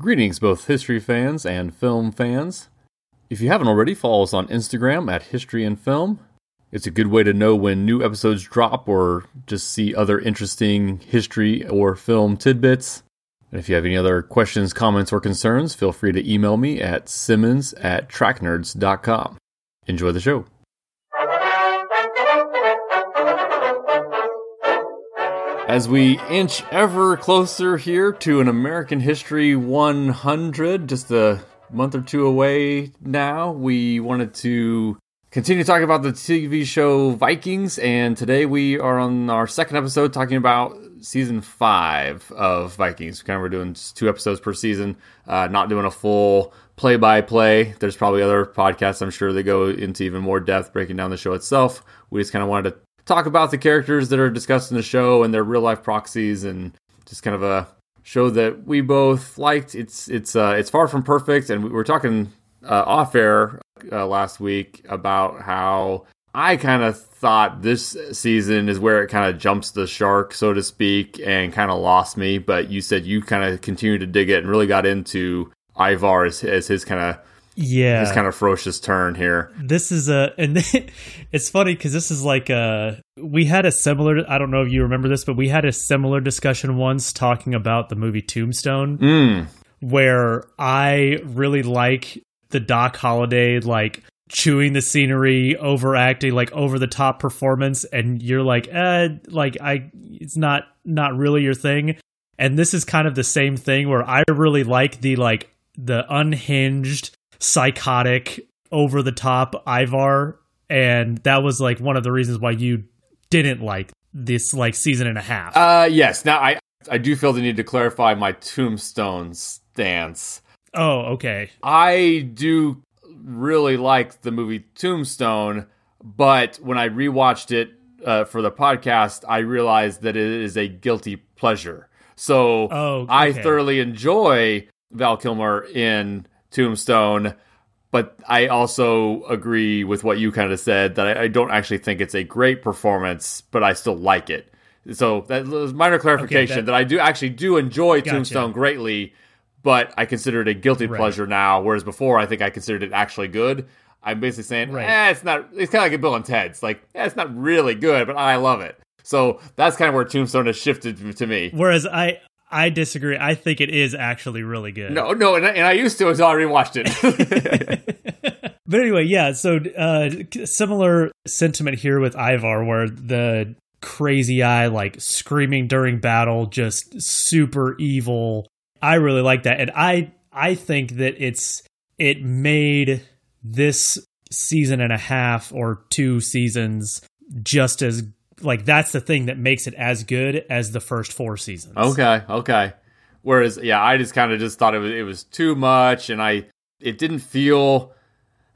Greetings, both history fans and film fans. If you haven't already, follow us on Instagram at History and Film. It's a good way to know when new episodes drop or just see other interesting history or film tidbits. And if you have any other questions, comments, or concerns, feel free to email me at simmons at tracknerds.com. Enjoy the show. As we inch ever closer here to an American History 100, just a month or two away now, we wanted to continue talking about the TV show Vikings, and today we are on our second episode talking about season five of Vikings. Kind of we're doing two episodes per season, uh, not doing a full play by play. There's probably other podcasts I'm sure that go into even more depth breaking down the show itself. We just kind of wanted to talk about the characters that are discussed in the show and their real life proxies and just kind of a show that we both liked. It's it's uh, it's far from perfect, and we were talking uh, off air uh, last week about how I kind of thought this season is where it kind of jumps the shark, so to speak, and kind of lost me. But you said you kind of continued to dig it and really got into Ivar as, as his kind of yeah. this kind of ferocious turn here. This is a and it's funny because this is like a we had a similar i don't know if you remember this but we had a similar discussion once talking about the movie tombstone mm. where i really like the doc Holliday like chewing the scenery overacting like over the top performance and you're like eh like i it's not not really your thing. And this is kind of the same thing where i really like the like the unhinged psychotic, over the top Ivar, and that was like one of the reasons why you didn't like this like season and a half. Uh, yes. Now I I do feel the need to clarify my Tombstone stance. Oh, okay. I do really like the movie Tombstone, but when I rewatched it uh, for the podcast, I realized that it is a guilty pleasure. So oh, okay. I thoroughly enjoy Val Kilmer in Tombstone. But I also agree with what you kind of said that I, I don't actually think it's a great performance, but I still like it. So that was minor clarification okay, that, that, I do actually do enjoy gotcha. Tombstone greatly, but I consider it a guilty right. pleasure now, whereas before I think I considered it actually good. I'm basically saying, right. eh, it's not. It's kind of like a Bill and Ted's. Like, eh, it's not really good, but I love it. So that's kind of where Tombstone has shifted to me. Whereas I, I disagree. I think it is actually really good. No, no, and, and I used to until I rewatched it. but anyway, yeah. So uh, similar sentiment here with Ivar, where the crazy eye, like screaming during battle, just super evil. I really like that, and I I think that it's it made this season and a half or two seasons just as like that's the thing that makes it as good as the first four seasons. Okay, okay. Whereas, yeah, I just kind of just thought it was it was too much, and I it didn't feel.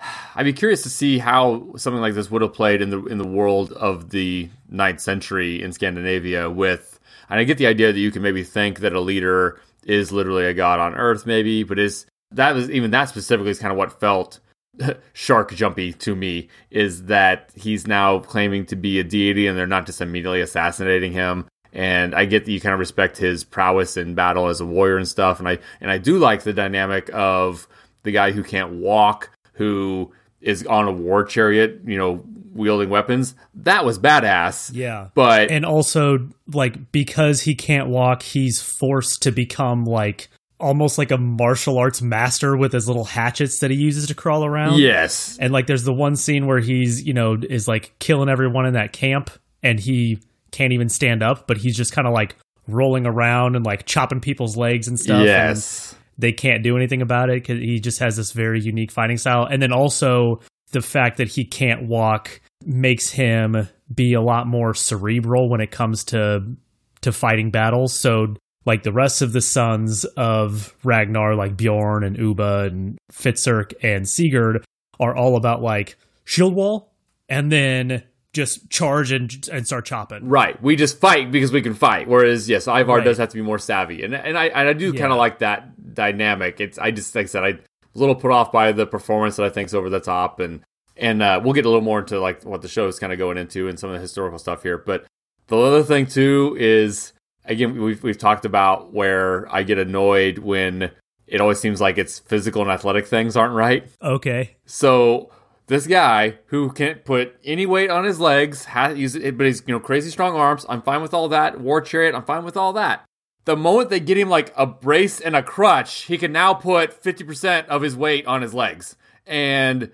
I'd be curious to see how something like this would have played in the in the world of the ninth century in Scandinavia. With, and I get the idea that you can maybe think that a leader is literally a god on earth, maybe, but is that was even that specifically is kind of what felt shark jumpy to me is that he's now claiming to be a deity and they're not just immediately assassinating him and I get that you kind of respect his prowess in battle as a warrior and stuff and I and I do like the dynamic of the guy who can't walk who is on a war chariot, you know, wielding weapons. That was badass. Yeah. But and also like because he can't walk, he's forced to become like almost like a martial arts master with his little hatchets that he uses to crawl around. Yes. And like there's the one scene where he's, you know, is like killing everyone in that camp and he can't even stand up, but he's just kind of like rolling around and like chopping people's legs and stuff. Yes. And they can't do anything about it because he just has this very unique fighting style. And then also the fact that he can't walk makes him be a lot more cerebral when it comes to to fighting battles. So like the rest of the sons of Ragnar, like Bjorn and Ubbe and Hvitserk and Sigurd, are all about like shield wall and then just charge and and start chopping. Right. We just fight because we can fight. Whereas yes, Ivar right. does have to be more savvy, and and I and I do yeah. kind of like that dynamic. It's I just like I said I was a little put off by the performance that I think is over the top, and and uh, we'll get a little more into like what the show is kind of going into and some of the historical stuff here. But the other thing too is again we've we've talked about where I get annoyed when it always seems like it's physical and athletic things aren't right. Okay. So this guy who can't put any weight on his legs, has, but he's you know crazy strong arms. I'm fine with all that. War chariot, I'm fine with all that. The moment they get him like a brace and a crutch, he can now put 50% of his weight on his legs, and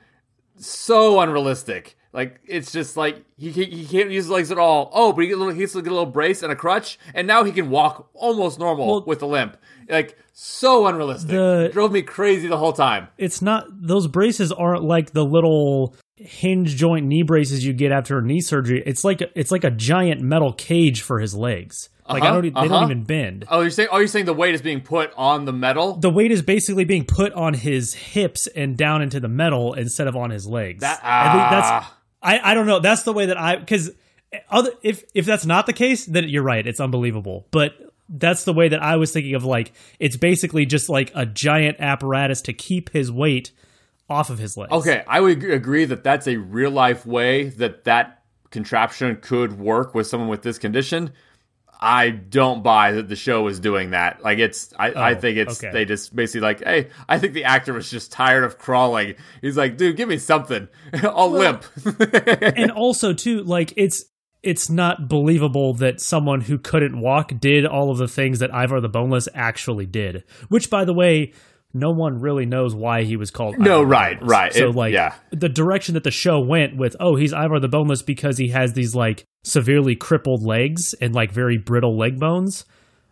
so unrealistic. Like it's just like he, he, he can't use his legs at all. Oh, but he, get a little, he gets a little brace and a crutch, and now he can walk almost normal Well- with a limp. Like so unrealistic. The- Drove me crazy the whole time. It's not those braces aren't like the little hinge joint knee braces you get after a knee surgery. It's like it's like a giant metal cage for his legs. Like I Uh-huh, don't e- they uh-huh. don't even bend. Oh, you're saying? Oh, you're saying the weight is being put on the metal? The weight is basically being put on his hips and down into the metal instead of on his legs. That- I that's ah. I, I don't know. That's the way that I because other if if that's not the case, then you're right. It's unbelievable. But that's the way that I was thinking of. Like it's basically just like a giant apparatus to keep his weight off of his legs. Okay, I would agree that that's a real life way that that contraption could work with someone with this condition. I don't buy that the show is doing that. Like it's, I, I Oh, think it's okay. they just basically like, hey, I think the actor was just tired of crawling. He's like, dude, give me something. I'll limp. and also too like it's it's not believable that someone who couldn't walk did all of the things that Ivar the Boneless actually did. Which, by the way, no one really knows why he was called. No, Ivar right, right. So It- like, yeah. the direction that the show went with, oh, he's Ivar the Boneless because he has these like severely crippled legs and like very brittle leg bones.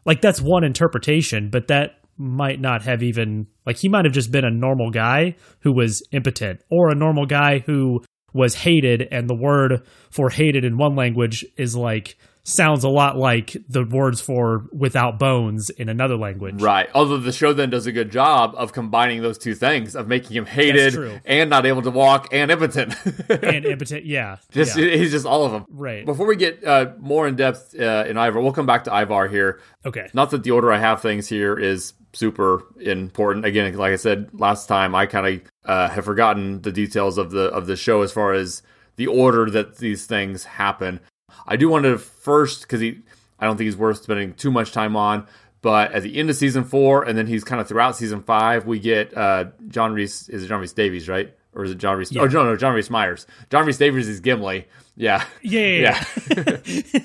Like that's one interpretation, but that might not have even like he might have just been a normal guy who was impotent or a normal guy who was hated and the word for hated in one language is like sounds a lot like the words for without bones in another language. Right. Although the show then does a good job of combining those two things of making him hated and not able to walk and impotent. And impotent, yeah. just yeah. he's just all of them. Right. Before we get uh, more in depth uh, in Ivar, we'll come back to Ivar here. Okay. Not that the order I have things here is super important. Again, like I said last time, I kind of uh, have forgotten the details of the of the show as far as the order that these things happen. I do want to first because he, I don't think he's worth spending too much time on. But at the end of season four, and then he's kind of throughout season five, we get uh, John Rhys. Is it John Rhys Davies, right? Or is it John Rhys? Yeah. Oh, no, no, John Rhys Meyers. John Rhys Davies is Gimli. Yeah. Yeah, yeah, Yeah.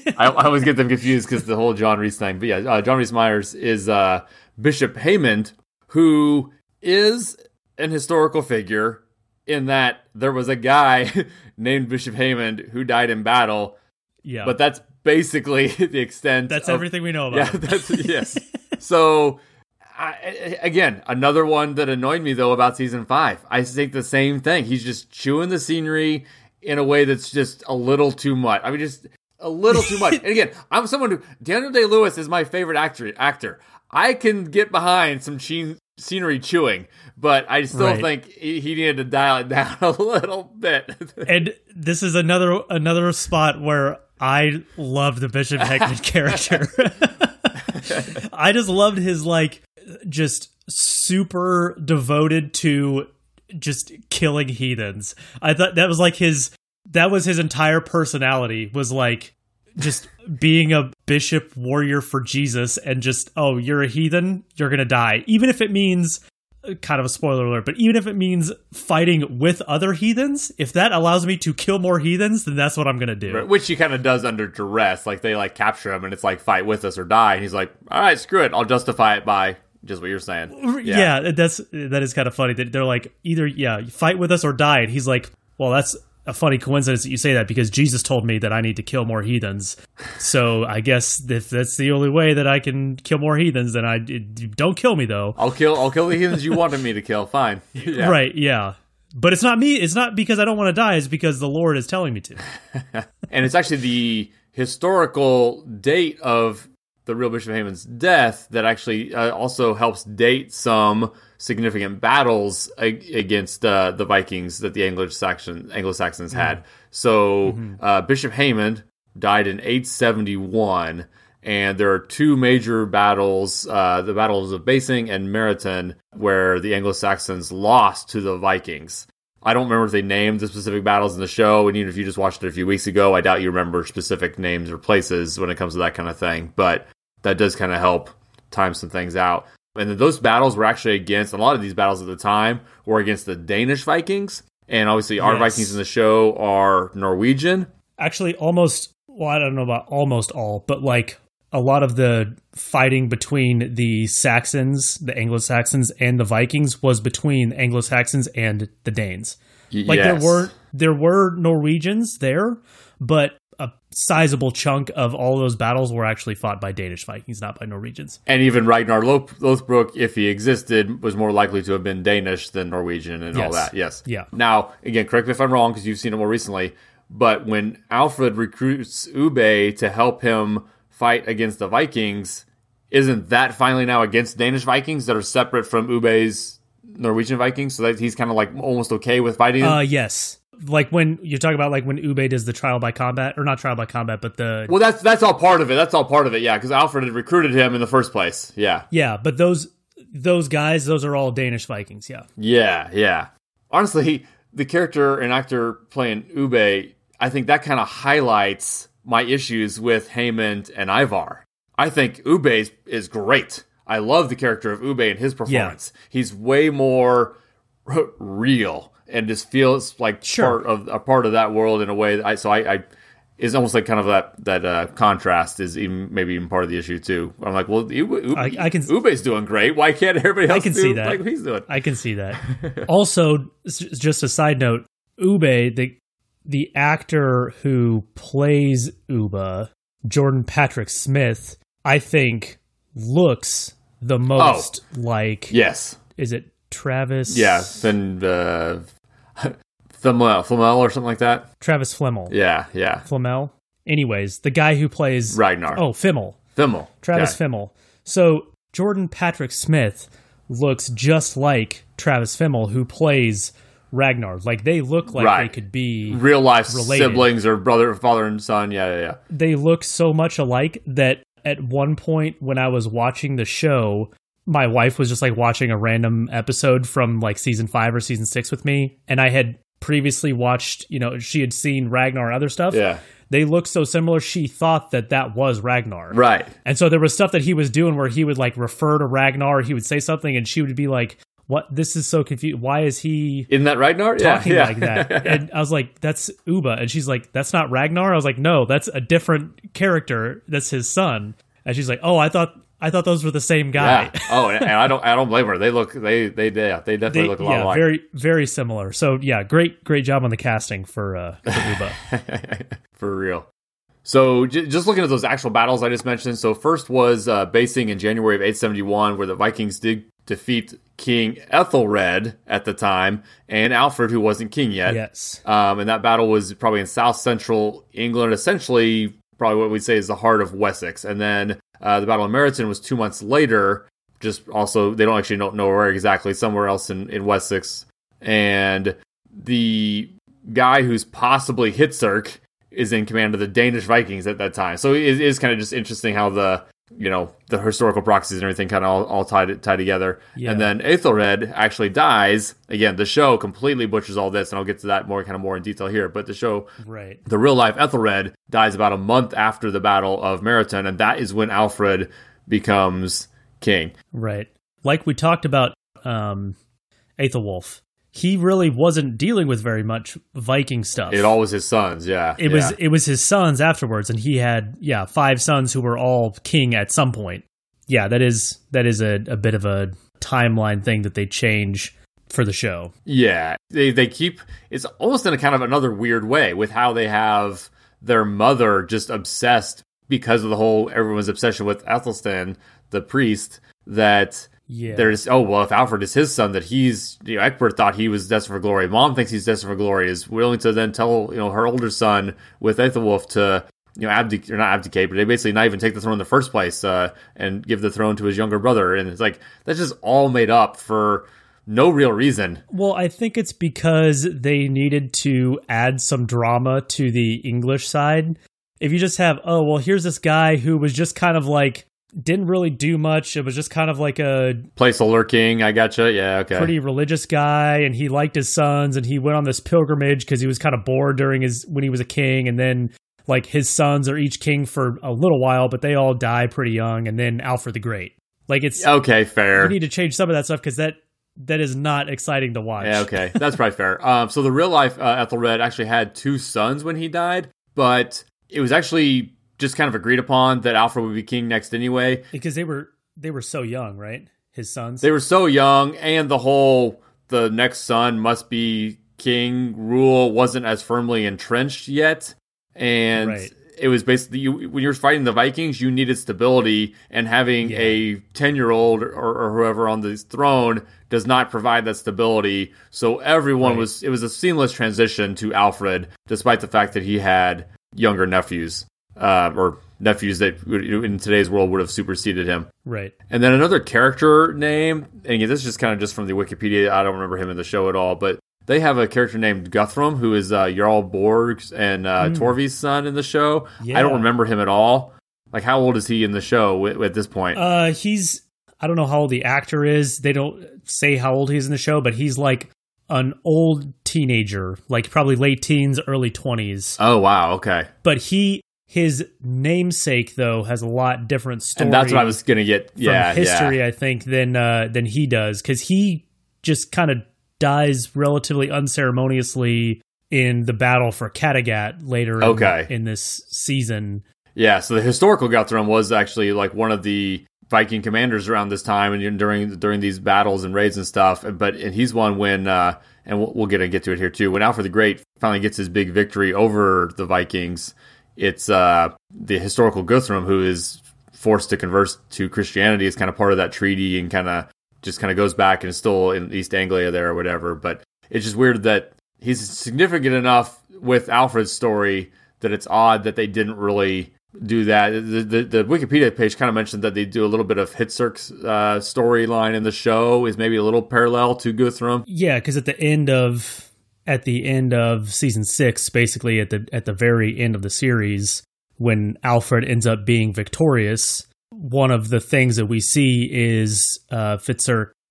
I, I always get them confused because the whole John Rhys thing. But yeah, uh, John Rhys Meyers is uh, Bishop Heahmund, who is an historical figure in that there was a guy named Bishop Heahmund who died in battle, yeah. but that's basically the extent. that's of- everything we know about. Yeah, that's yes. so. I, again, another one that annoyed me though about season five. I think the same thing. He's just chewing the scenery in a way that's just a little too much. I mean, just a little too much. and again, I'm someone who Daniel Day Lewis is my favorite actor. Actor, I can get behind some che- scenery chewing, but I still Right. think he, he needed to dial it down a little bit. and this is another another spot where I love the Bishop Heahmund character. I just loved his like just super devoted to just killing heathens. I thought that was like his that was his entire personality was like just being a bishop warrior for Jesus and just oh you're a heathen you're going to die even if it means kind of a spoiler alert, but even if it means fighting with other heathens, if that allows me to kill more heathens, then that's what I'm gonna do. Which he kind of does under duress. Like they like capture him and it's like fight with us or die. And he's like, all right, screw it. I'll justify it by just what you're saying. Yeah. that's that is kind of funny. That they're like either yeah, fight with us or die. And he's like, well, that's a funny coincidence that you say that because Jesus told me that I need to kill more heathens. So I guess if that's the only way that I can kill more heathens, then I don't kill me though. I'll kill I'll kill the heathens you wanted me to kill. Fine. Yeah. Right? Yeah. But it's not me. It's not because I don't want to die. It's because the Lord is telling me to. And it's actually the historical date of the real Bishop Heahmund's death that actually uh, also helps date some significant battles ag- against uh, the Vikings that the Anglo-Saxon Anglo-Saxons had. So uh, Bishop Heahmund died in 871, and there are two major battles: uh, the battles of Basing and Meretun, where the Anglo-Saxons lost to the Vikings. I don't remember if they named the specific battles in the show, and even if you just watched it a few weeks ago, I doubt you remember specific names or places when it comes to that kind of thing. But that does kind of help time some things out. And then those battles were actually against a lot of these battles at the time were against the Danish Vikings. And obviously, our Yes. Vikings in the show are Norwegian. Actually, almost, well, I don't know about almost all, but like a lot of the fighting between the Saxons, the Anglo Saxons, and the Vikings was between Anglo Saxons and the Danes. Y- Like yes. there were there were Norwegians there, but a sizable chunk of all those battles were actually fought by Danish Vikings, not by Norwegians. And even Ragnar Loth- Lothbrok, if he existed, was more likely to have been Danish than Norwegian and all that. Yes. Yeah. Now, again, correct me if I'm wrong because you've seen it more recently, but when Alfred recruits Ubbe to help him fight against the Vikings, isn't that finally now against Danish Vikings that are separate from Ubbe's Norwegian Vikings? So that he's kind of like almost okay with fighting? Uh, yes. Like when you're talking about like when Ubbe does the trial by combat, or not trial by combat, but the well, that's that's all part of it. That's all part of it. Yeah, because Alfred had recruited him in the first place. Yeah. yeah, but those those guys, those are all Danish Vikings. Yeah, Yeah, yeah. Honestly, the character and actor playing Ubbe, I think that kind of highlights my issues with Heahmund and Ivar. I think Ubbe is, is great. I love the character of Ubbe and his performance. He's way more real and just feels like Sure. part of a part of that world in a way that I so I, I is almost like kind of that that uh, contrast is even maybe even part of the issue too. I'm like, well, Ubbe, Ubbe, I- I can- Ubbe's doing great. Why can't everybody else I can do see that. like he's doing? I can see that. also, just a side note, Ubbe, the the actor who plays Ubbe, Jordan Patrick Smith, I think looks the most like Yes. is it Travis? Yeah, then uh, Flamel, Flamel or something like that. Travis Flemel. Yeah, yeah. Flamel. Anyways, the guy who plays Ragnar. Oh, Fimmel. Fimmel. Travis Okay. Fimmel. So Jordan Patrick Smith looks just like Travis Fimmel, who plays Ragnar. Like they look like Right. they could be. Real life Related. siblings or brother, father and son. Yeah, yeah, yeah. They look so much alike that at one point when I was watching the show, my wife was just like watching a random episode from like season five or season six with me, and I had previously watched. You know, she had seen Ragnar and other stuff. Yeah. They looked so similar. She thought that that was Ragnar. Right. And so there was stuff that he was doing where he would like refer to Ragnar, he would say something, and she would be like, "What? This is so confused. Why is he Isn't that Ragnar? Yeah, talking yeah. like that?" And I was like, "That's Ubbe," and she's like, "That's not Ragnar." I was like, "No, that's a different character. That's his son." And she's like, "Oh, I thought I thought those were the same guy." yeah. Oh, and, and I don't, I don't blame her. They look, they, they, yeah, they definitely They- look a lot yeah, alike. very very similar. So yeah, great great job on the casting for uh, for Ubbe. For real. So j- just looking at those actual battles I just mentioned. So first was uh, basing in January of 871, where the Vikings did defeat King Ethelred at the time and Alfred, who wasn't king yet. yes. Um, and that battle was probably in south central England, essentially probably what we'd say is the heart of Wessex. And then uh, the Battle of Meretun was two months later. Just also, they don't actually know where exactly, somewhere else in, in Wessex. And the guy who's possibly Hvitserk is in command of the Danish Vikings at that time. So it is kind of just interesting how the you know the historical proxies and everything kind of all, all tied tied together. Yeah. And then Aethelred actually dies. Again, the show completely butchers all this, and I'll get to that more kind of more in detail here. But the show Right. the real life Ethelred dies about a month after the Battle of Meretun, and that is when Alfred becomes king. Right. Like we talked about um Aethelwulf. He really wasn't dealing with very much Viking stuff. It all was his sons, yeah. it yeah. was it was his sons afterwards and he had yeah, five sons who were all king at some point. Yeah, that is that is a, a bit of a timeline thing that they change for the show. Yeah, they they keep it's almost in a kind of another weird way with how they have their mother just obsessed because of the whole everyone's obsession with Ethelstan, the priest, that Yeah. there's oh well if Alfred is his son that he's you know Egbert thought he was destined for glory. Mom thinks he's destined for glory. Is willing to then tell you know her older son with Aethelwulf to you know abdicate or not abdicate, but they basically not even take the throne in the first place uh, and give the throne to his younger brother. And it's like that's just all made up for no real reason. Well, I think it's because they needed to add some drama to the English side. If you just have, oh, well, here's this guy who was just kind of like, didn't really do much. It was just kind of like a place Placeholder king, I gotcha. Yeah, okay. pretty religious guy and he liked his sons and he went on this pilgrimage because he was kind of bored during his when he was a king and then like his sons are each king for a little while but they all die pretty young and then alfred the great Like it's Okay, fair. you need to change some of that stuff because that that is not exciting to watch. Yeah, okay, that's probably fair. Um, so the real life uh, Ethelred actually had two sons when he died, but it was actually just kind of agreed upon that Alfred would be king next anyway. because they were they were so young, right? His sons. They were so young, and the whole the next son must be king rule wasn't as firmly entrenched yet, and Right. it was basically you, when you're fighting the Vikings, you needed stability, and having Yeah. a ten year old or, or whoever on the throne does not provide that stability. So everyone Right. was it was a seamless transition to Alfred, despite the fact that he had younger nephews uh, or nephews that in today's world would have superseded him. right. And then another character name, and again, this is just kind of just from the Wikipedia. I don't remember him in the show at all, but they have a character named Guthrum, who is uh, Jarl Borg's and uh, Torvi's son in the show. I don't remember him at all. Like, how old is he in the show wi- at this point? Uh, he's I don't know how old the actor is. They don't say how old he is in the show, but he's like an old teenager, like probably late teens, early twenties. oh, wow. Okay. But he his namesake though has a lot different story. And that's what I was going to get. from Yeah. history, yeah. I think, than uh, than he does because he just kind of dies relatively unceremoniously in the battle for Kattegat later in, Okay. in this season. Yeah, so the historical Guthrum was actually like one of the Viking commanders around this time and during during these battles and raids and stuff. But and he's one when uh, and we'll, we'll get to get to it here too. When Alfred the Great finally gets his big victory over the Vikings, it's uh, the historical Guthrum who is forced to convert to Christianity is kind of part of that treaty and kind of just kind of goes back and is still in East Anglia there or whatever. But it's just weird that he's significant enough with Alfred's story that it's odd that they didn't really do that. The, the, the Wikipedia page kind of mentioned that they do a little bit of Hvitserk's uh, storyline in the show is maybe a little parallel to Guthrum. Yeah, because at the end of at the end of season six, basically at the at the very end of the series, when Alfred ends up being victorious, one of the things that we see is uh,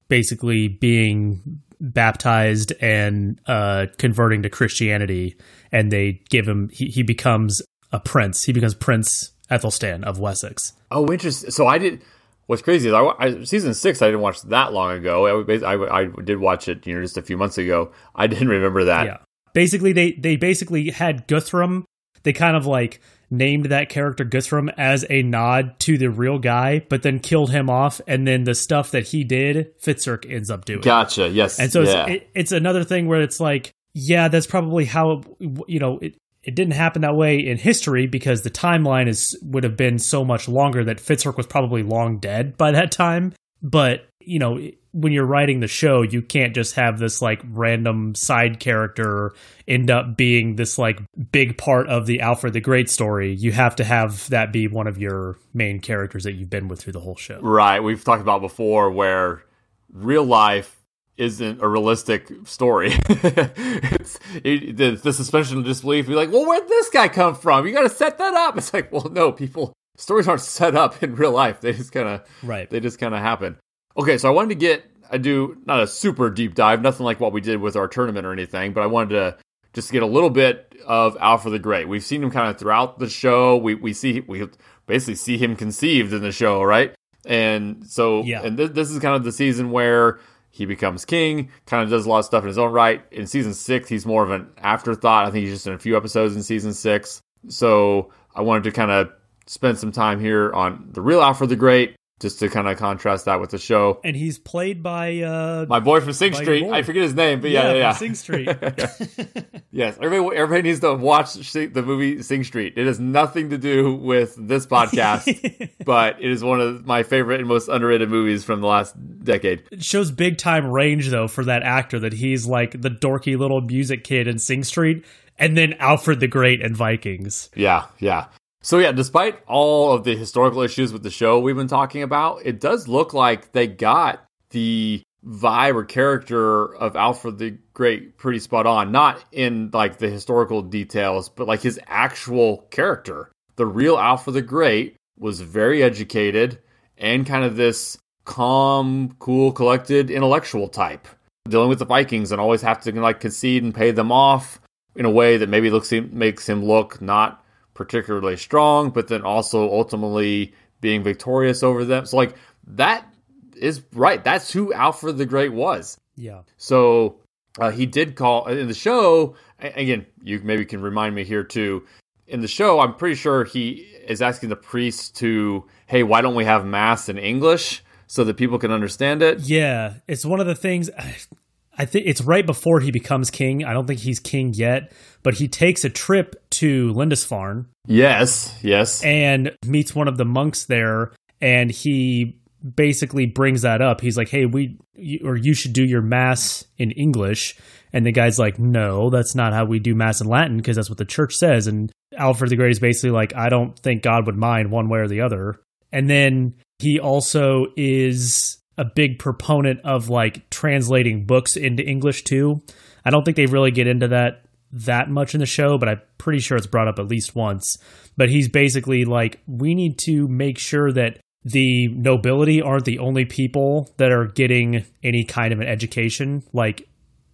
basically being baptized and uh, converting to Christianity, and they give him he, he becomes a prince. He becomes Prince Ethelstan of Wessex. Oh, interesting. So I did. What's crazy is I, I season six I didn't watch that long ago. I, I, I did watch it, you know, just a few months ago. I didn't remember that. Yeah. Basically, they they basically had Guthrum. They kind of like named that character Guthrum as a nod to the real guy, but then killed him off. And then the stuff that he did, Hvitserk ends up doing. Gotcha. Yes. And so yeah. it's, it, it's another thing where it's like, yeah, that's probably how you know it. It didn't happen that way in history because the timeline is would have been so much longer that Hvitserk was probably long dead by that time. But you know, when you're writing the show, you can't just have this like random side character end up being this like big part of the Alfred the Great story. You have to have that be one of your main characters that you've been with through the whole show. Right. We've talked about before where real life isn't a realistic story. it's it, the, the suspension of disbelief. You're like, well, where'd this guy come from? You got to set that up. It's like, well, no, people stories aren't set up in real life. They just kind of Right. they just kind of happen. Okay, so I wanted to get I do not a super deep dive, nothing like what we did with our tournament or anything, but I wanted to just get a little bit of Alfred the Great. We've seen him kind of throughout the show. We we see we basically see him conceived in the show, right? And so Yeah. and th- this is kind of the season where he becomes king, kind of does a lot of stuff in his own right. In season six, he's more of an afterthought. I think he's just in a few episodes in season six. So I wanted to kind of spend some time here on the real Alfred the Great, just to kind of contrast that with the show. And he's played by uh My boy from Sing Street. I forget his name, but yeah, yeah, yeah. from Sing Street. yes, everybody, everybody needs to watch the movie Sing Street. It has nothing to do with this podcast, but it is one of my favorite and most underrated movies from the last decade. It shows big time range though for that actor that he's like the dorky little music kid in Sing Street and then Alfred the Great and Vikings. Yeah, yeah. So yeah, despite all of the historical issues with the show we've been talking about, it does look like they got the vibe or character of Alfred the Great pretty spot on. Not in like the historical details, but like his actual character. The real Alfred the Great was very educated and kind of this calm, cool, collected intellectual type. Dealing with the Vikings and always have to like concede and pay them off in a way that maybe looks makes him look not particularly strong, but then also ultimately being victorious over them. So like that is right. That's who Alfred the Great was. Yeah. So uh, he did call in the show. Again, you maybe can remind me here too. In the show, I'm pretty sure he is asking the priest to, hey, why don't we have mass in English so that people can understand it? Yeah, it's one of the things. I think it's right before he becomes king. I don't think he's king yet, but he takes a trip to Lindisfarne. Yes, yes. And meets one of the monks there, and he basically brings that up. He's like, "Hey, we or you should do your mass in English." And the guy's like, "No, that's not how we do mass in Latin because that's what the church says." And Alfred the Great is basically like, "I don't think God would mind one way or the other." And then he also is a big proponent of like translating books into English too. I don't think they really get into that that much in the show, but I'm pretty sure it's brought up at least once. But he's basically like, we need to make sure that the nobility aren't the only people that are getting any kind of an education. Like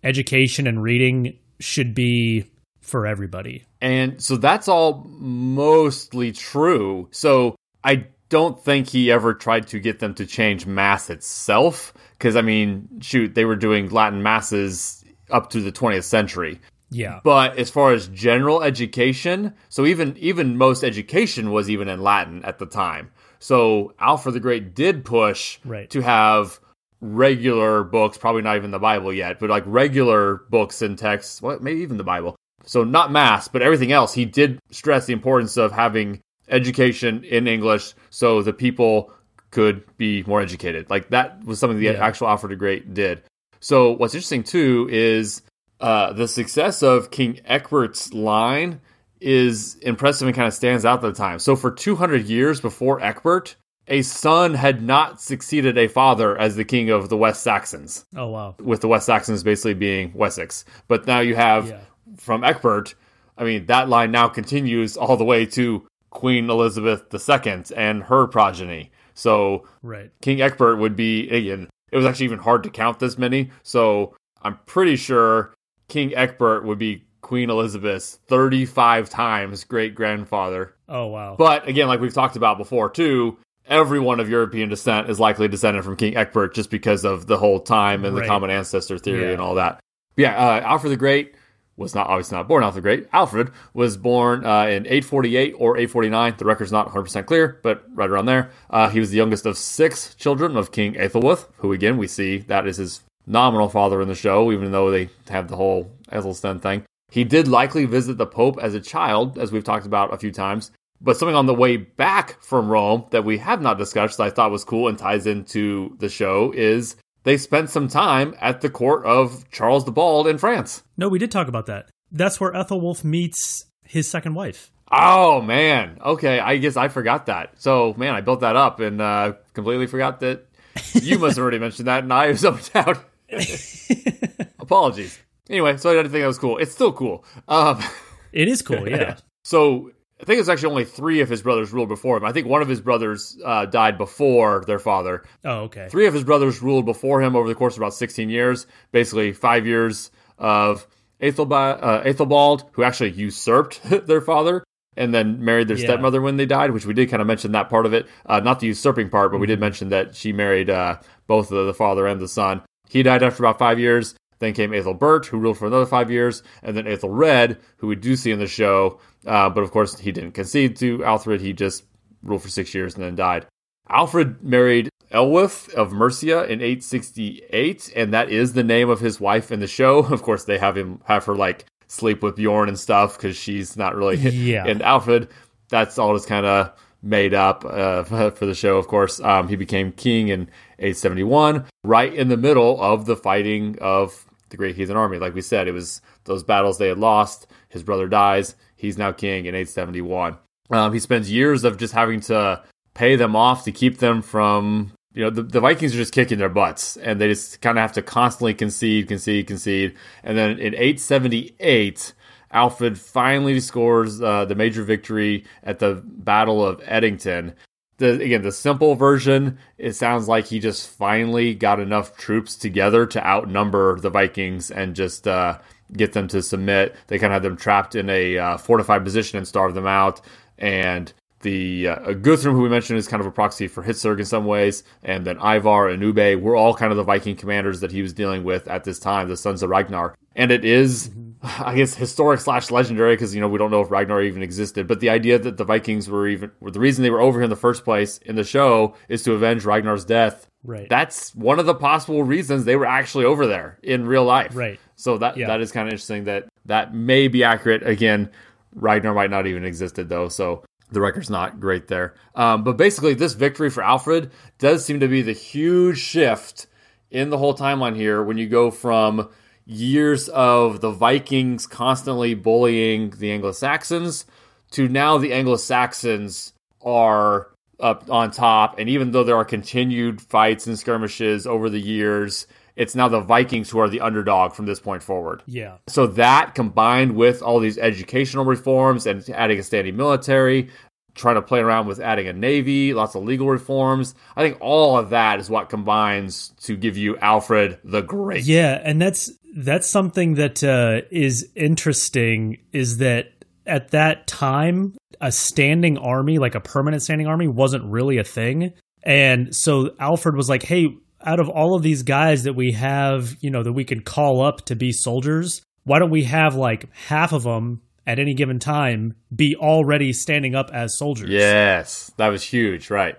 education and reading should be for everybody. And so that's all mostly true. So I don't think he ever tried to get them to change mass itself because I mean, shoot, they were doing Latin masses up to the 20th century. Yeah. But as far as general education, so even even most education was even in Latin at the time. So Alfred the Great did push right. to have regular books, probably not even the Bible yet, but like regular books and texts, well, maybe even the Bible. So not mass, but everything else. He did stress the importance of having education in English so the people could be more educated. Like that was something the yeah. actual Alfred the Great did. So what's interesting too is uh, the success of King Ecbert's line is impressive and kind of stands out at the time. So for 200 years before Egbert, a son had not succeeded a father as the king of the West Saxons. Oh wow! With the West Saxons basically being Wessex, but now you have yeah. from Egbert. I mean, that line now continues all the way to Queen Elizabeth II and her progeny. So right. King Egbert would be again. It was actually even hard to count this many. So I'm pretty sure King Egbert would be Queen Elizabeth's 35 times great grandfather. Oh, wow. But again, like we've talked about before, too, everyone of European descent is likely descended from King Egbert just because of the whole time and right. the common ancestor theory yeah. and all that. Yeah, uh, Alfred the Great was not obviously not born Alfred the Great. Alfred was born uh, in 848 or 849. The record's not 100% clear, but right around there. Uh, he was the youngest of six children of King Aethelwulf, who again we see that is his nominal father in the show, even though they have the whole Athelstan thing. He did likely visit the Pope as a child, as we've talked about a few times. But something on the way back from Rome that we have not discussed that I thought was cool and ties into the show is they spent some time at the court of Charles the Bald in France. No, we did talk about that. That's where Ethelwulf meets his second wife. Oh man. Okay, I guess I forgot that. So man, I built that up and uh, completely forgot that you must have already mentioned that, and I was up and down. Apologies. Anyway, so I didn't think that was cool. It's still cool. Um, it is cool, yeah. so I think it's actually only three of his brothers ruled before him. I think one of his brothers uh, died before their father. Oh, okay. Three of his brothers ruled before him over the course of about 16 years, basically five years of uh, Aethelbald, who actually usurped their father and then married their yeah. stepmother when they died, which we did kind of mention that part of it. Uh, not the usurping part, but we did mm-hmm. mention that she married uh, both the, the father and the son. He died after about five years. Then came Aethelbert, who ruled for another five years, and then Aethelred, who we do see in the show. Uh, but of course, he didn't concede to Alfred. He just ruled for six years and then died. Alfred married Elwith of Mercia in 868, and that is the name of his wife in the show. Of course, they have him have her like sleep with Bjorn and stuff because she's not really. Yeah. And Alfred, that's all just kind of made up uh, for the show, of course. Um, he became king in 871, right in the middle of the fighting of the Great Heathen Army. Like we said, it was those battles they had lost. His brother dies. He's now king in 871. Um, he spends years of just having to pay them off to keep them from, you know, the, the Vikings are just kicking their butts and they just kind of have to constantly concede, concede, concede. And then in 878, Alfred finally scores uh, the major victory at the Battle of Edington. The, again, the simple version, it sounds like he just finally got enough troops together to outnumber the Vikings and just uh, get them to submit. They kind of had them trapped in a uh, fortified position and starve them out. And the uh, Guthrum, who we mentioned, is kind of a proxy for Hvitserk in some ways, and then Ivar and Ubbe were all kind of the Viking commanders that he was dealing with at this time, the sons of Ragnar. And it is, I guess, historic slash legendary because you know we don't know if Ragnar even existed, but the idea that the Vikings were even were the reason they were over here in the first place in the show is to avenge Ragnar's death. Right. That's one of the possible reasons they were actually over there in real life. Right. So that Yeah. that is kind of interesting that that may be accurate. Again, Ragnar might not even existed though, so the record's not great there. Um, but basically, this victory for Alfred does seem to be the huge shift in the whole timeline here when you go from years of the Vikings constantly bullying the Anglo Saxons to now the Anglo Saxons are up on top. And even though there are continued fights and skirmishes over the years, it's now the Vikings who are the underdog from this point forward. Yeah. So that combined with all these educational reforms and adding a standing military, trying to play around with adding a navy, lots of legal reforms, I think all of that is what combines to give you Alfred the Great. Yeah, and that's that's something that uh, is interesting. Is that at that time a standing army, like a permanent standing army, wasn't really a thing, and so Alfred was like, "Hey, out of all of these guys that we have, you know, that we can call up to be soldiers, why don't we have like half of them?" At any given time, be already standing up as soldiers. Yes, that was huge, right?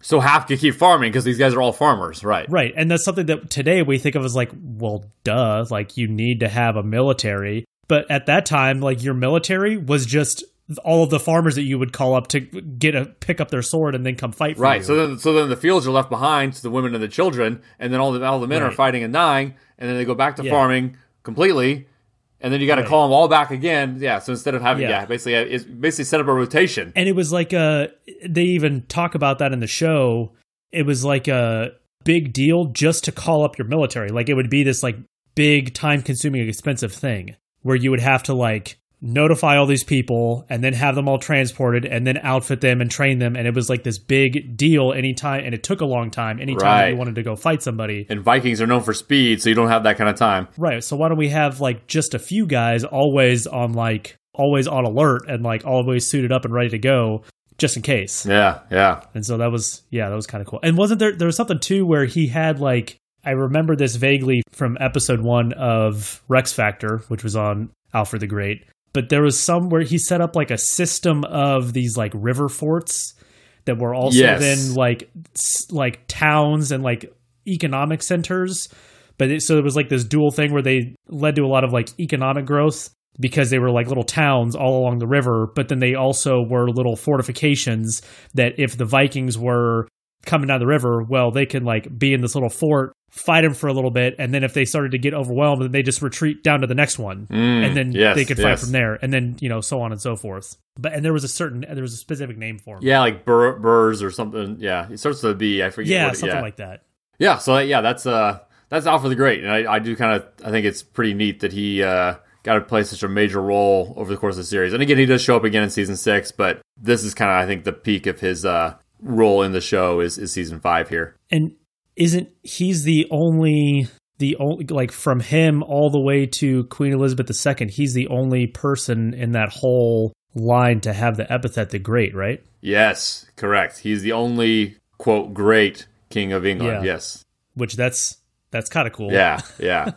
So half could keep farming because these guys are all farmers, right? Right. And that's something that today we think of as like, well, duh, like you need to have a military. But at that time, like your military was just all of the farmers that you would call up to get a pick up their sword and then come fight for Right. you. So then, so then the fields are left behind to the women and the children, and then all the all the men are fighting and dying, and then they go back to Yeah. farming completely, and then you got to Right. call them all back again. Yeah. So instead of having yeah, Yeah. basically it's basically set up a rotation. and it was like a they even talk about that in the show it was like a big deal just to call up your military like it would be this like big time consuming expensive thing where you would have to like notify all these people and then have them all transported and then outfit them and train them and it was like this big deal anytime and it took a long time anytime Right. you wanted to go fight somebody And Vikings are known for speed, so you don't have that kind of time. right so why don't we have like just a few guys always on like always on alert and like always suited up and ready to go just in case Yeah. Yeah. And so that was yeah, that was kind of cool. And wasn't there there was something too where he had like I remember this vaguely from episode 1 of Rex Factor, which was on Alfred the Great. But there was some where he set up like a system of these like river forts that were also Yes. then like like towns and like economic centers. But it, so it was like this dual thing where they led to a lot of like economic growth because they were like little towns all along the river, but then they also were little fortifications that if the Vikings were coming down the river, well, they can like be in this little fort, fight them for a little bit, and then if they started to get overwhelmed, then they just retreat down to the next one, and then Mm, yes, they could fight yes. from there, and then you know so on and so forth. But and there was a certain there was a specific name for them. Yeah, like Bur- Burrs or something. Yeah, it starts with a B. I forget. yeah, what it- something yeah. like that. Yeah, so yeah, that's uh that's Alfred the Great, and I, I do kind of I think it's pretty neat that he uh got to play such a major role over the course of the series. And again, he does show up again in season six, but this is kind of I think the peak of his uh role in the show is is season five here. And isn't he's the only the only like from him all the way to Queen Elizabeth II, he's the only person in that whole line to have the epithet the Great, right? Yes, correct. He's the only quote great king of England. Yeah. Yes. Which that's that's kind of cool. Yeah, yeah.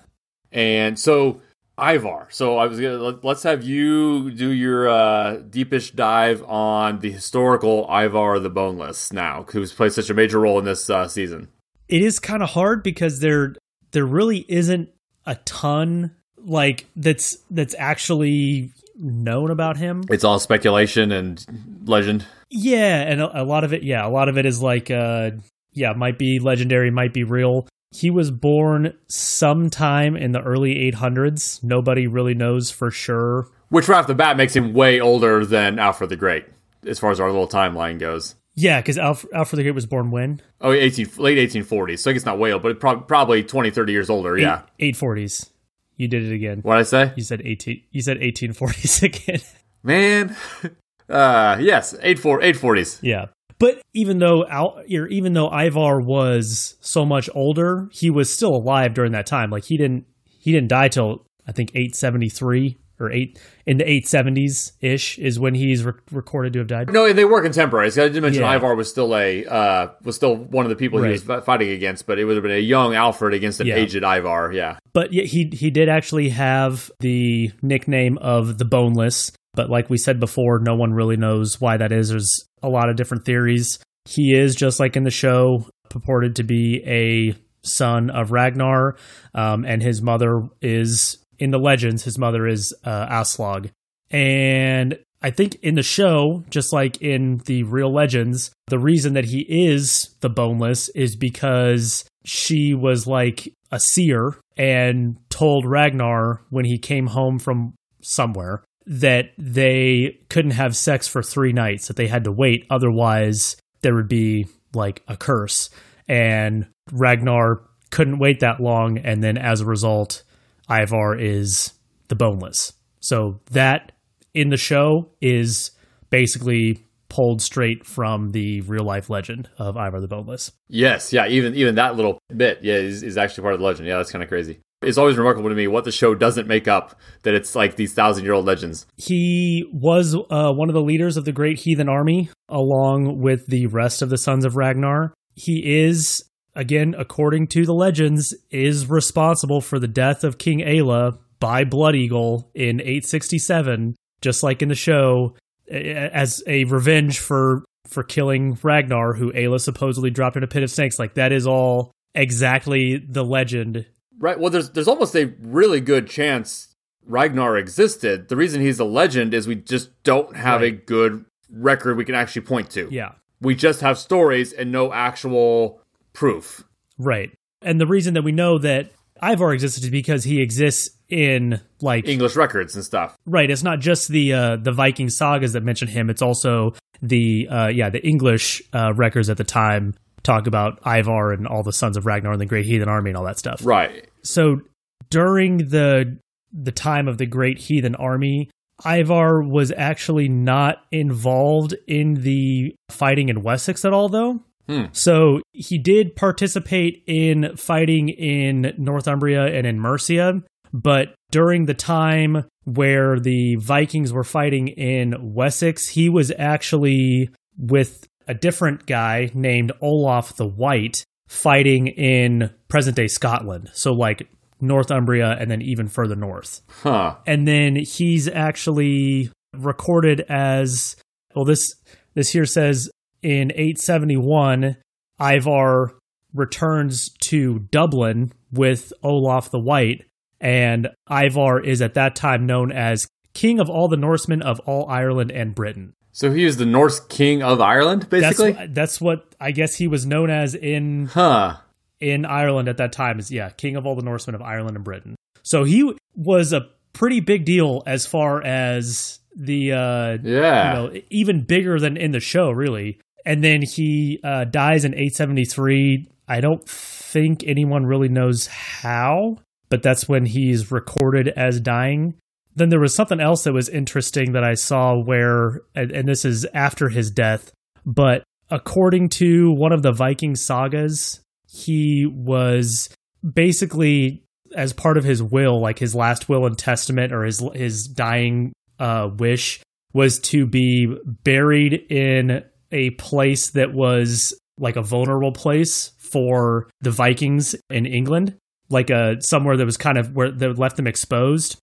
and so Ivar. So I was gonna let, let's have you do your uh, deepish dive on the historical Ivar the Boneless now, who's played such a major role in this uh, season. It is kind of hard because there there really isn't a ton like that's that's actually known about him. It's all speculation and legend. Yeah, and a, a lot of it, yeah, a lot of it is like, uh, yeah, might be legendary, might be real. He was born sometime in the early 800s. Nobody really knows for sure. Which right off the bat makes him way older than Alfred the Great, as far as our little timeline goes. Yeah, because Alf- Alfred the Great was born when? Oh, 18, late 1840s. So I guess not way old, but prob- probably 20, 30 years older. Yeah. 840s. You did it again. What'd I say? You said 18. You said 1840s again. Man. Uh, yes, 84, 840s. Yeah. But even though Al, even though Ivar was so much older, he was still alive during that time. Like he didn't he didn't die till I think 873 or eight in the eight seventies ish is when he's re- recorded to have died. No, they were contemporaries. I did mention Yeah. Ivar was still a uh, was still one of the people he was fighting against, but it would have been a young Alfred against an Yeah. aged Ivar. Yeah, But yeah, he he did actually have the nickname of the Boneless. But like we said before, no one really knows why that is. There's a lot of different theories. He is just like in the show, purported to be a son of Ragnar, um, and his mother is in the legends. His mother is uh, Aslaug, and I think in the show, just like in the real legends, the reason that he is the boneless is because she was like a seer and told Ragnar when he came home from somewhere that they couldn't have sex for three nights, that they had to wait. Otherwise, there would be like a curse. And Ragnar couldn't wait that long. And then as a result, Ivar is the boneless. So that in the show is basically pulled straight from the real life legend of Ivar the Boneless. yes, yeah. Even even that little bit, yeah, is, is actually part of the legend. Yeah, that's kind of crazy. It's always remarkable to me what the show doesn't make up. That it's like these thousand year old legends. He was uh, one of the leaders of the Great Heathen Army, along with the rest of the Sons of Ragnar. He is, again, according to the legends, is responsible for the death of King Aelle by Blood Eagle in 867, just like in the show, as a revenge for for killing Ragnar, who Aelle supposedly dropped in a pit of snakes. Like that is all exactly the legend. Right. Well, there's there's almost a really good chance Ragnar existed. The reason he's a legend is we just don't have a good record we can actually point to. Yeah. We just have stories and no actual proof. Right. And the reason that we know that Ivar exists is because he exists in like English records and stuff. right. It's not just the uh, the Viking sagas that mention him. It's also the uh, yeah the English uh, records at the time talk about Ivar and all the sons of Ragnar and the Great Heathen Army and all that stuff. Right. So during the the time of the Great Heathen Army, Ivar was actually not involved in the fighting in Wessex at all, though. Hmm. So he did participate in fighting in Northumbria and in Mercia, but during the time where the Vikings were fighting in Wessex, he was actually with a different guy named Olaf the White fighting in present day Scotland. So, like Northumbria and then even further north Huh. and then he's actually recorded as well this this here says in 871 Ivar returns to Dublin with Olaf the White and Ivar is at that time known as king of all the Norsemen of all Ireland and Britain. So he is the Norse king of Ireland, That's basically? that's what I guess he was known as in huh. in Ireland at that time is yeah, king of all the Norsemen of Ireland and Britain. So he was a pretty big deal as far as the uh Yeah. you know even bigger than in the show really. And then he uh dies in 873. I don't think anyone really knows how, but that's when he's recorded as dying. Then there was something else that was interesting that I saw where and, and this is after his death, but according to one of the Viking sagas, he was basically as part of his will, like his last will and testament or his his dying uh, wish was to be buried in a place that was like a vulnerable place for the Vikings in England, like a somewhere that was kind of where that left them exposed.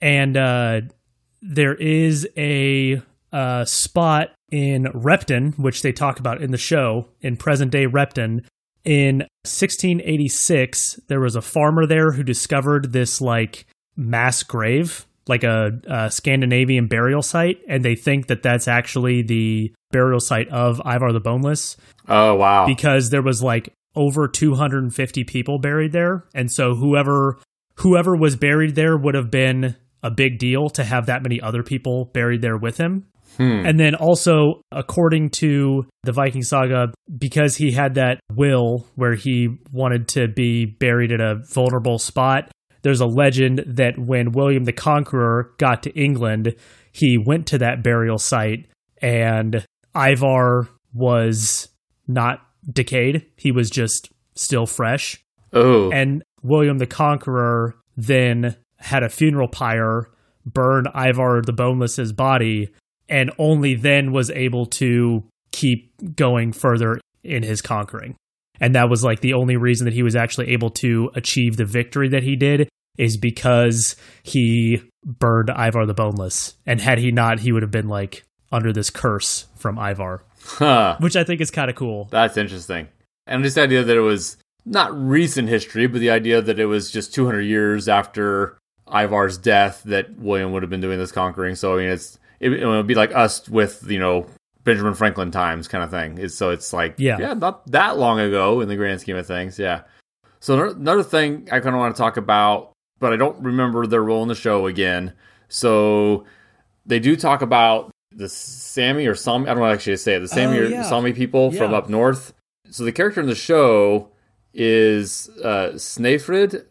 And uh, there is a uh, spot in Repton, which they talk about in the show, in present day Repton. In 1686, there was a farmer there who discovered this like mass grave, like a, a Scandinavian burial site, and they think that that's actually the burial site of Ivar the Boneless Oh, wow. because there was like over 250 people buried there and so whoever whoever was buried there would have been a big deal to have that many other people buried there with him Hmm. and then also according to the viking saga because he had that will where he wanted to be buried at a vulnerable spot there's a legend that when william the conqueror got to england he went to that burial site and ivar was not decayed. He was just still fresh. oh. And William the Conqueror then had a funeral pyre burn Ivar the Boneless's body, and only then was able to keep going further in his conquering. And that was like the only reason that he was actually able to achieve the victory that he did is because he burned Ivar the Boneless. And had he not, he would have been like under this curse from Ivar, Huh. which I think is kind of cool. That's interesting. And this idea that it was not recent history, but the idea that it was just 200 years after Ivar's death that William would have been doing this conquering. So I mean, it's it, it would be like us with you know Benjamin Franklin times kind of thing. It's, so it's like Yeah. yeah, not that long ago in the grand scheme of things. Yeah. So another- thing I kind of want to talk about, but I don't remember their role in the show again. So they do talk about the Sami or Sami. I don't know actually say it. The Sami Oh, or yeah. Sami people from up north. So the character in the show is uh,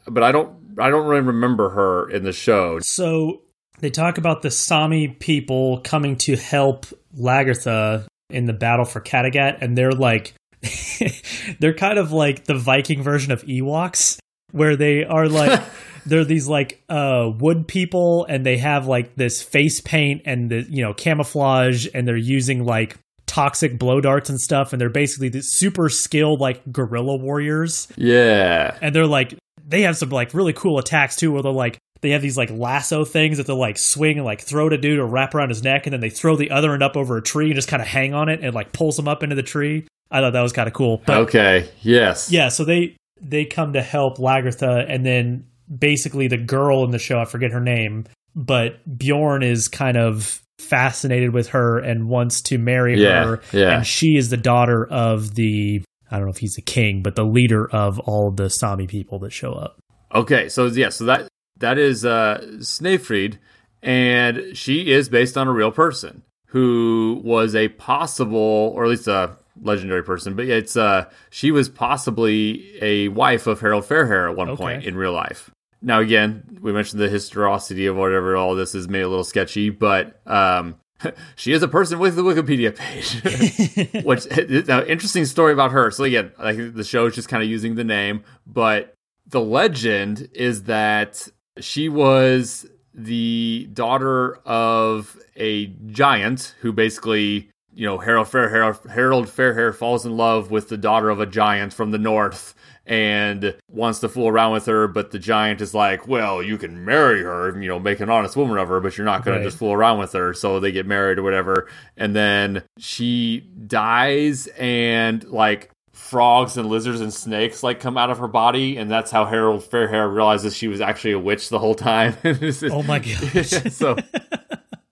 but I don't I don't really remember her in the show. So they talk about the Sami people coming to help Lagertha in the battle for Kattegat, and they're like, they're kind of like the Viking version of Ewoks, where they are like, they're these like uh, wood people, and they have like this face paint and the you know camouflage, and they're using like toxic blow darts and stuff, and they're basically the super skilled like guerrilla warriors Yeah. and they're like they have some like really cool attacks too where they're like they have these like lasso things that they'll like swing and like throw to dude or wrap around his neck and then they throw the other end up over a tree and just kind of hang on it and like pulls them up into the tree i thought that was kind of cool but okay. Yes. yeah so they they come to help lagertha and then basically the girl in the show i forget her name but bjorn is kind of fascinated with her and wants to marry Yeah, her yeah. and she is the daughter of the i don't know if he's the king but the leader of all the sami people that show up Okay. So yeah. So that that is uh, Snæfrid, and she is based on a real person who was a possible, or at least a legendary person. But it's uh, she was possibly a wife of Harold Fairhair at one Okay. point in real life. Now, again, we mentioned the historicity of whatever all this is made a little sketchy, but um, she is a person with the Wikipedia page. Which now, interesting story about her. So again, like the show is just kind of using the name, but the legend is that she was the daughter of a giant who basically, you know, Harold Fairhair, Harold Fairhair falls in love with the daughter of a giant from the north and wants to fool around with her, but the giant is like, well, you can marry her, you know, make an honest woman of her, but you're not going Right. to just fool around with her. So they get married or whatever. And then she dies and like frogs and lizards and snakes like come out of her body. And that's how Harold Fairhair realizes she was actually a witch the whole time. oh my gosh so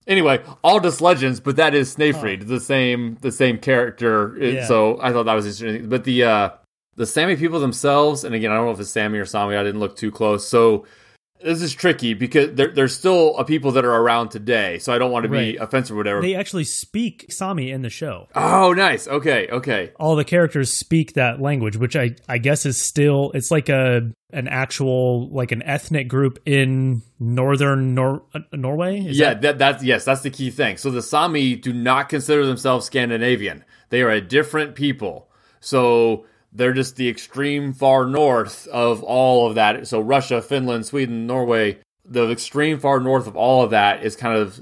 anyway, all just legends, but that is Snæfrid, the same the same character. Yeah. So I thought that was interesting. But the uh the Sami people themselves, and again, I don't know if it's Sami or Sami. I didn't look too close. So this is tricky because there, there's still a people that are around today. So I don't want to be Right. offensive or whatever. they actually speak sami in the show oh, nice. Okay, okay. all the characters speak that language which i i guess is still it's like a an actual like an ethnic group in northern Nor- uh, norway Is yeah, that- that, that's yes, that's the key thing. So the Sami do not consider themselves Scandinavian. They are a different people. So they're just the extreme far north of all of that. So Russia, Finland, Sweden, Norway, the extreme far north of all of that is kind of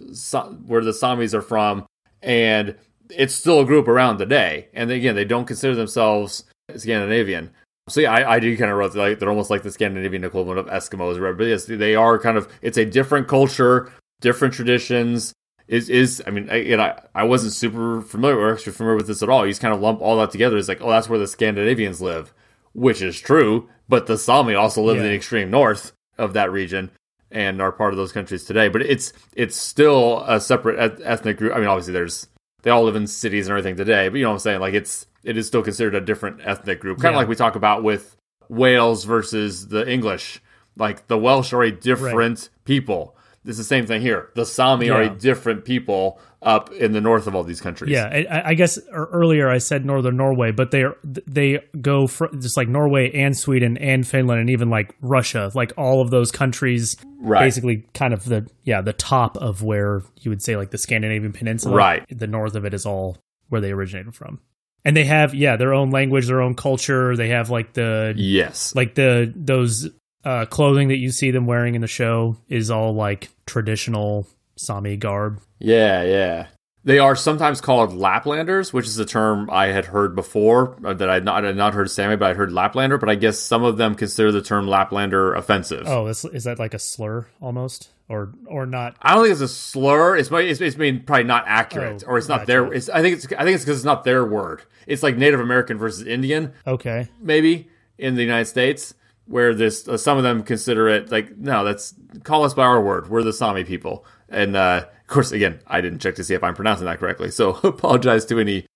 where the Samis are from, and it's still a group around today. And again, they don't consider themselves Scandinavian. So yeah, I, I do kind of wrote like they're almost like the Scandinavian equivalent of Eskimos. But yes, they are kind of. It's a different culture, different traditions. Is is I mean, I, and I I wasn't super familiar or extra familiar with this at all. You just kind of lump all that together. It's like, oh, that's where the Scandinavians live, which is true. But the Sami also live in the extreme north of that region and are part of those countries today. But it's it's still a separate eth- ethnic group. I mean, obviously, there's they all live in cities and everything today. But you know what I'm saying? Like it's it is still considered a different ethnic group, kind of Yeah. like we talk about with Wales versus the English. Like the Welsh are a different people. It's the same thing here. The Sami are a different people up in the north of all these countries. Yeah, I, I guess earlier I said northern Norway, but they are they go for just like Norway and Sweden and Finland and even like Russia, like all of those countries, Right. basically kind of the yeah the top of where you would say like the Scandinavian Peninsula, Right. The north of it is all where they originated from, and they have yeah their own language, their own culture. They have like the Yes. like the those uh, clothing that you see them wearing in the show is all like traditional Sami garb. Yeah, yeah. They are sometimes called Laplanders, which is a term I had heard before uh, that I had not, I had not heard Sami, but I heard Laplander. But I guess some of them consider the term Laplander offensive. Oh, is, is that like a slur almost, or or not? I don't think it's a slur. It's it's, it's being probably not accurate, Oh, or it's not gotcha. their. It's, I think it's I think it's because it's not their word. It's like Native American versus Indian, Okay, maybe in the United States, where this uh, some of them consider it like no, that's call us by our word. We're the Sami people, and uh, of course, again, I didn't check to see if I'm pronouncing that correctly, so apologize to any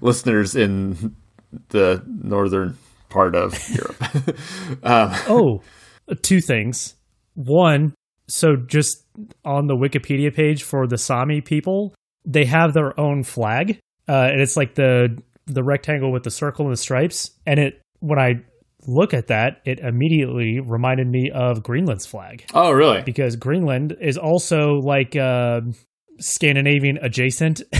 listeners in the northern part of Europe. um, Oh, two things. One, so just on the Wikipedia page for the Sami people, they have their own flag, uh, and it's like the the rectangle with the circle and the stripes. And it when I look at that, it immediately reminded me of Greenland's flag oh, really? because Greenland is also like uh, Scandinavian adjacent.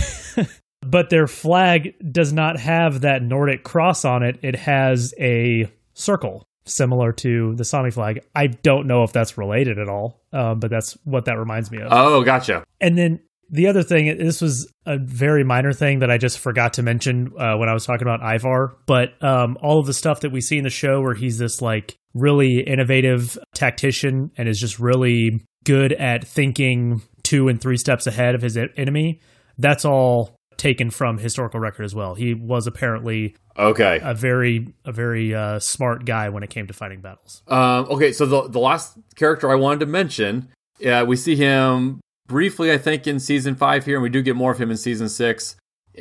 But their flag does not have that Nordic cross on it. It has a circle similar to the Sami flag. I don't know if that's related at all, um, but that's what that reminds me of. Oh, gotcha. and then the other thing, this was a very minor thing that I just forgot to mention uh, when I was talking about Ivar, but um, all of the stuff that we see in the show where he's this like really innovative tactician and is just really good at thinking two and three steps ahead of his enemy, that's all taken from historical record as well. He was apparently Okay. a very a very uh, smart guy when it came to fighting battles. Um, okay, so the the last character I wanted to mention, yeah, we see him briefly, I think, in season five here, and we do get more of him in season six.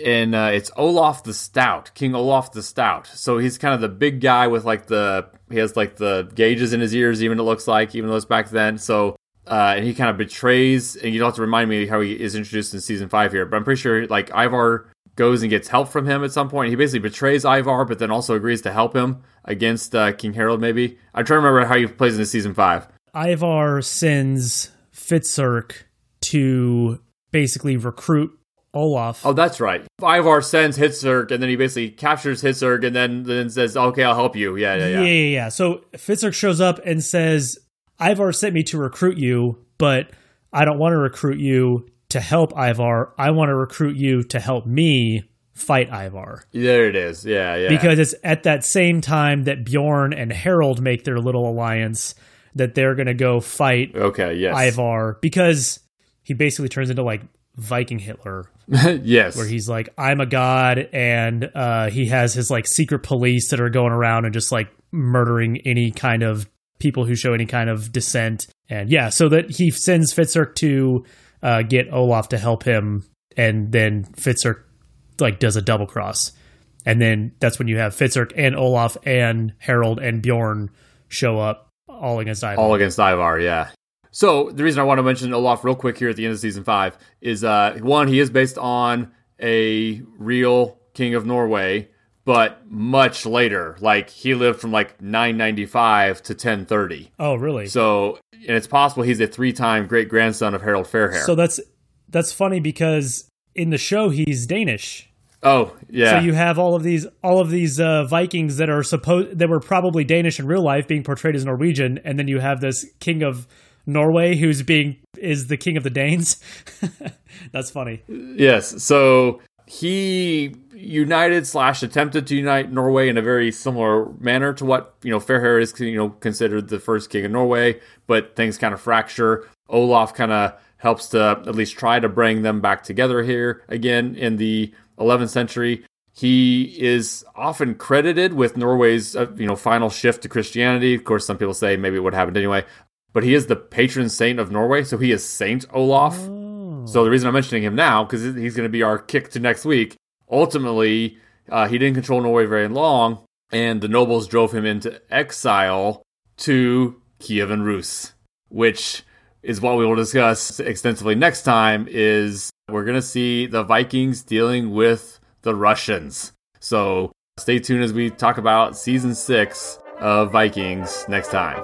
And uh, it's Olaf the Stout, King Olaf the Stout. So he's kind of the big guy with like the he has like the gauges in his ears, even it looks like, even though it's back then. So uh, and he kind of betrays, and you don't have to remind me how he is introduced in season five here, but I'm pretty sure like Ivar goes and gets help from him at some point. He basically betrays Ivar, but then also agrees to help him against uh, King Harold. Maybe I'm trying to remember how he plays in season five. Ivar sends Hvitserk to basically recruit Olaf. Oh, that's right. Ivar sends Hvitserk, and then he basically captures Hvitserk, and then then says, "Okay, I'll help you." Yeah, yeah, yeah, yeah. yeah, yeah. So Hvitserk shows up and says, Ivar sent me to recruit you, but I don't want to recruit you to help Ivar. I want to recruit you to help me fight Ivar. There it is. Yeah, yeah. Because it's at that same time that Bjorn and Harold make their little alliance that they're going to go fight okay, yes, Ivar because he basically turns into like Viking Hitler yes, where he's like i'm a god and uh, he has his like secret police that are going around and just like murdering any kind of people who show any kind of dissent and yeah so that he sends Hvitserk to uh, get olaf to help him and then Hvitserk like does a double cross and then that's when you have Hvitserk and olaf and harold and bjorn show up all against Ivar. all against Ivar. Yeah. So the reason I want to mention Olaf real quick here at the end of season five is uh, one, he is based on a real king of Norway, but much later. Like he lived from like 995 to 1030. oh really So, and it's possible he's a three-time great grandson of Harold Fairhair. so that's that's funny because in the show he's danish oh, yeah. So you have all of these all of these uh, Vikings that are supposed that were probably Danish in real life being portrayed as Norwegian, and then you have this king of Norway who's being is the king of the Danes. That's funny. Yes. So he united slash attempted to unite Norway in a very similar manner to what you know Fairhair is you know considered the first king of Norway, but things kind of fracture. Olaf kind of helps to at least try to bring them back together here again in the 11th century. He is often credited with Norway's uh, you know final shift to Christianity. Of course, some people say maybe it would have happened anyway, but he is the patron saint of Norway, so he is Saint Olaf. So the reason I'm mentioning him now because he's going to be our kick to next week. Ultimately, uh, he didn't control Norway very long, and the nobles drove him into exile to Kievan Rus, which is what we will discuss extensively next time. Is we're going to see the Vikings dealing with the Russians. So stay tuned as we talk about season six of Vikings next time.